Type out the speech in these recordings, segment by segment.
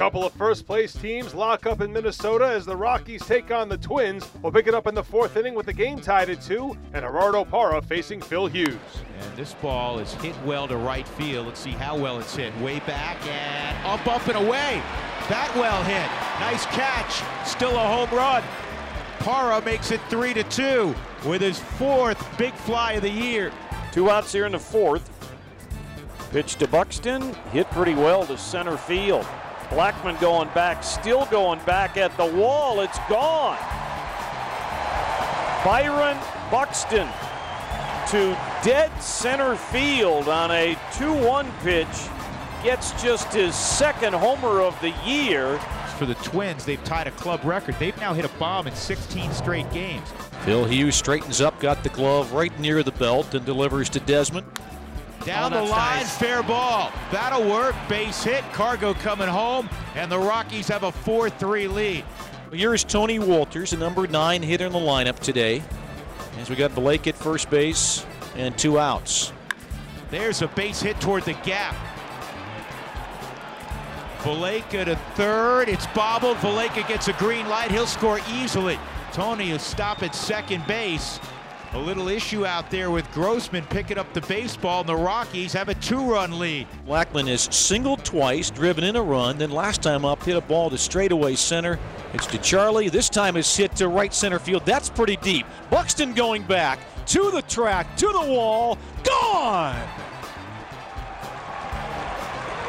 couple of first place teams lock up in Minnesota as the Rockies take on the Twins. We'll pick it up in the fourth inning with the game tied at two and Gerardo Parra facing Phil Hughes. And this ball is hit well to right field. Let's see how well it's hit. Way back and up, up, and away. That well hit. Nice catch. Still a home run. Parra makes it three to two with his fourth big fly of the year. Two outs here in the fourth. Pitch to Buxton, hit pretty well to center field. Blackmon going back, still going back at the wall. It's gone. Byron Buxton to dead center field on a 2 1 pitch. Gets just his second homer of the year. For the Twins, they've tied a club record. They've now hit a bomb in 16 straight games. Phil Hughes straightens up, got the glove right near the belt, and delivers to Desmond. Down oh, the line, nice. fair ball. That'll work. Base hit. Cargo coming home, and the Rockies have a 4 3 lead. Here's Tony Wolters, the number nine hitter in the lineup today. As we got Blake at first base and two outs. There's a base hit toward the gap. Valaika to third. It's bobbled. Valaika gets a green light. He'll score easily. Tony will stop at second base. A little issue out there with Grossman picking up the baseball, and the Rockies have a two-run lead. Blackmon is singled twice, driven in a run, then last time up hit a ball to straightaway center. It's to Charlie. This time it's hit to right center field. That's pretty deep. Buxton going back to the track, to the wall, gone!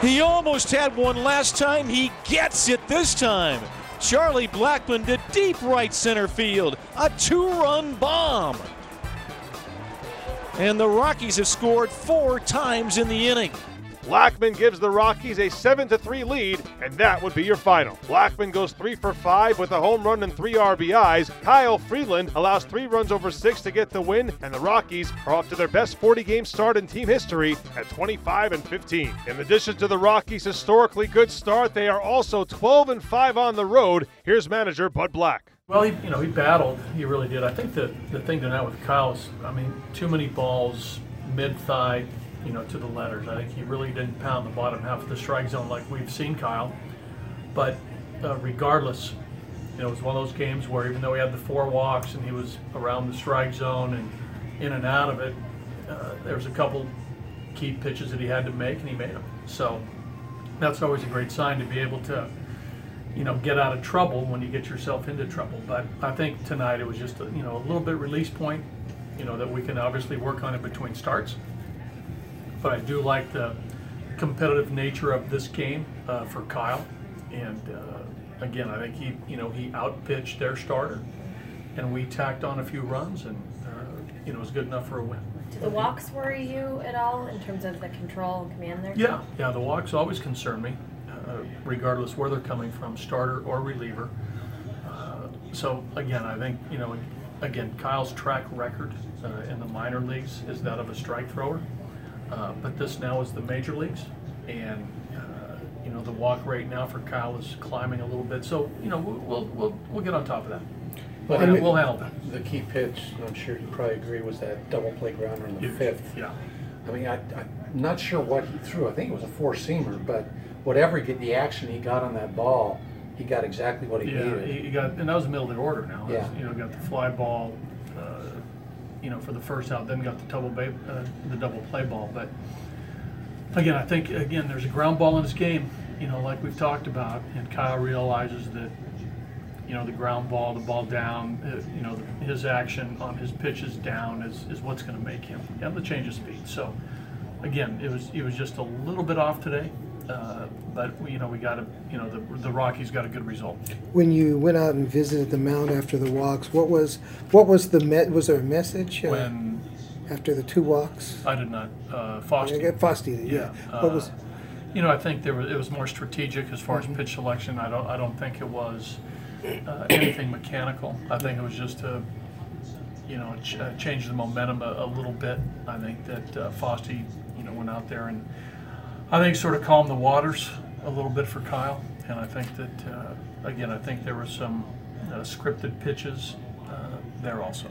He almost had one last time. He gets it this time. Charlie Blackmon to deep right center field. A two run bomb. And the Rockies have scored four times in the inning. Blackmon gives the Rockies a 7 3 lead, and that would be your final. Blackmon goes 3 for 5 with a home run and 3 RBIs. Kyle Freeland allows 3 runs over 6 to get the win, and the Rockies are off to their best 40 game start in team history at 25 and 15. In addition to the Rockies' historically good start, they are also 12 and 5 on the road. Here's manager Bud Black. Well, he, you know, he battled. He really did. I think the, the thing tonight with Kyle is, I mean, too many balls mid thigh, you know, to the letters. I think he really didn't pound the bottom half of the strike zone like we've seen Kyle. But uh, regardless, you know, it was one of those games where even though he had the four walks and he was around the strike zone and in and out of it, uh, there was a couple key pitches that he had to make and he made them. So that's always a great sign to be able to, you know, get out of trouble when you get yourself into trouble. But I think tonight it was just a, you know a little bit release point, you know, that we can obviously work on it between starts but I do like the competitive nature of this game uh, for Kyle. And uh, again, I think he, you know, he outpitched their starter, and we tacked on a few runs, and uh, you know, it was good enough for a win. Do the walks worry you at all in terms of the control and command there? Yeah, yeah, the walks always concern me, regardless where they're coming from, starter or reliever. Uh, so again, I think you know, again, Kyle's track record uh, in the minor leagues is that of a strike thrower. Uh, but this now is the major leagues, and uh, you know the walk rate now for Kyle is climbing a little bit. So you know we'll we'll we'll, get on top of that. We'll, I mean, we'll handle that. The key pitch, I'm sure you probably agree, was that double play grounder in the Yeah. fifth. Yeah. I mean, I, I'm not sure what he threw. I think it was a four seamer, but whatever he, the action he got on that ball, he got exactly what he Yeah, needed. he, he got and that was middle of the order now. Yeah. You know, got the fly ball, uh, you know, for the first out, then got the double ba- uh, the double play ball. But again, I think again there's a ground ball in this game. You know, like we've talked about, and Kyle realizes that you know the ground ball, the ball down, uh, you know his action on his pitches down is, is what's going to make him have the change of speed. So again, it was it was just a little bit off today. Uh, but you know we got a you know the the Rockies got a good result. When you went out and visited the mound after the walks, what was what was the me- was there a message uh, When after the two walks? I did not uh, foster. Yeah, Foster, yeah. What was Uh, you know, I think there was it was more strategic as far as pitch selection. I don't I don't think it was uh, anything mechanical. I think it was just to you know ch- change the momentum a, a little bit. I think that uh, Fosty you know went out there and I think sort of calmed the waters a little bit for Kyle. And I think that uh, again I think there were some uh, scripted pitches uh, there also.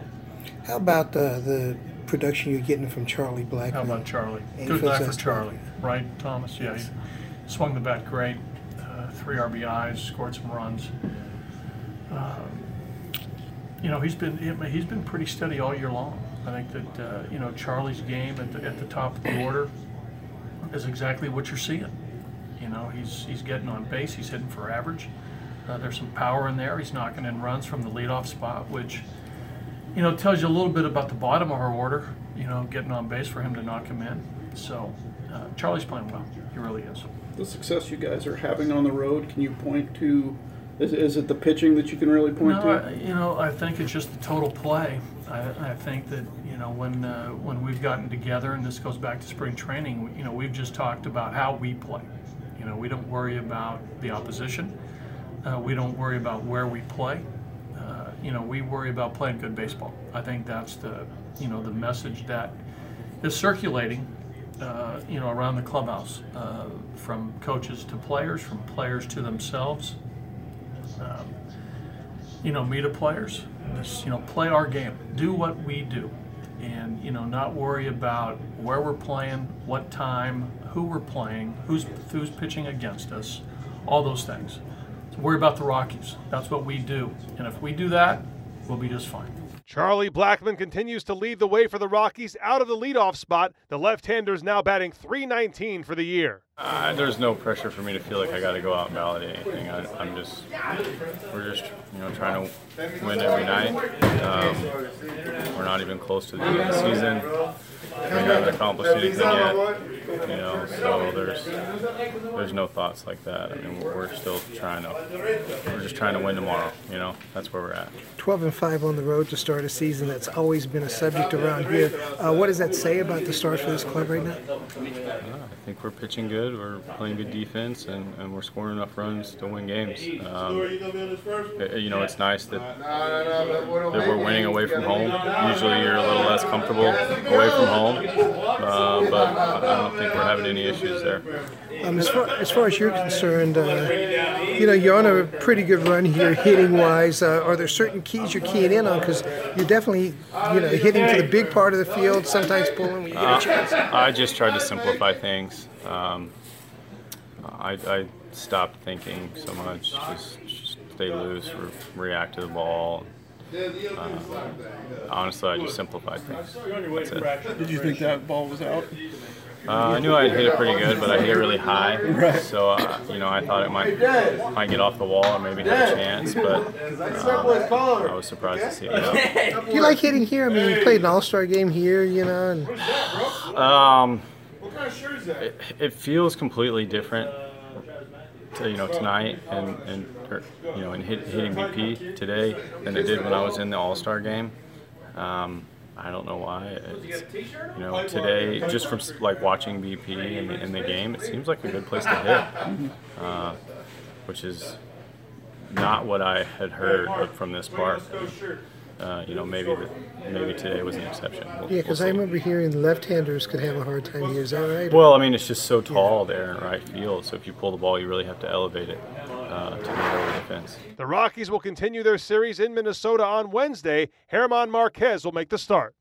how about uh, the production you're getting from Charlie Blackmon? How about Charlie? Good night for Charlie, right, Thomas? Yeah, he swung the bat great. Uh, three RBIs, scored some runs. Um, you know, he's been he's been pretty steady all year long. I think that uh, you know Charlie's game at the, at the top of the order is exactly what you're seeing. You know, he's he's getting on base, he's hitting for average. Uh, there's some power in there. He's knocking in runs from the leadoff spot, which you know tells you a little bit about the bottom of our order. You know, getting on base for him to knock him in. So uh, Charlie's playing well. He really is. The success you guys are having on the road, can you point to? Is, is it the pitching that you can really point no, to? I, you know, I think it's just the total play. I, I think that you know when uh, when we've gotten together, and this goes back to spring training. You know, we've just talked about how we play. You know, we don't worry about the opposition. Uh, we don't worry about where we play. Uh, you know, we worry about playing good baseball. I think that's the you know the message that is circulating. Uh, you know, around the clubhouse, uh, from coaches to players, from players to themselves. Um, you know, me to players. You know, play our game. Do what we do. And, you know, not worry about where we're playing, what time, who we're playing, who's who's pitching against us, all those things. So worry about the Rockies. That's what we do. And if we do that, we'll be just fine. Charlie Blackmon continues to lead the way for the Rockies out of the leadoff spot. The left-hander is now batting 319 for the year. Uh, there's no pressure for me to feel like I got to go out and validate anything. I, am just, we're just, you know, trying to win every night. Um, we're not even close to the end of the season. We haven't accomplished anything yet. You know, so there's there's no thoughts like that. I mean, we're still trying to, we're just trying to win tomorrow. You know, that's where we're at. 12 and 5 on the road to start a season. That's always been a subject around here. Uh, what does that say about the start for this club right now? I think we're pitching good. We're playing good defense, and, and we're scoring enough runs to win games. Um, you know, it's nice that that we're winning away from home. Usually, you're a little less comfortable away from home, uh, but I don't think we're having any issues there. Um, as, far, as far as you're concerned, uh, you know, you're on a pretty good run here, hitting wise. Uh, are there certain keys you're keying in on? Because you're definitely, you know, hitting to the big part of the field, sometimes pulling when you get a Uh, chance. I just tried to simplify things. Um, I, I stopped thinking so much. Just, just stay loose, re- react to the ball. Uh, honestly, I just simplified things. That's it. Did you think that ball was out? Uh, I knew I'd hit it pretty good, but I hit it really high. Right. So, uh, you know, I thought it might might get off the wall or maybe have a chance, but um, I was surprised to see it out. Do you like hitting here? I mean, you played an All-Star game here, you know, and Um, it, it feels completely different, to, you know, tonight and and or, you know, and hit, hitting BP today than it did when I was in the All Star game. Um, I don't know why. It's, you know, today just from like watching BP in the, in the game, it seems like a good place to hit, uh, which is not what I had heard from this park. Uh, you know, maybe the, maybe today was an exception. We'll- yeah, we'll because I remember hearing the left-handers could have a hard time here. Is that right? Well, I mean, it's just so tall there in right field. So if you pull the ball, you really have to elevate it uh, to get over the fence. The Rockies will continue their series in Minnesota on Wednesday. German Marquez will make the start.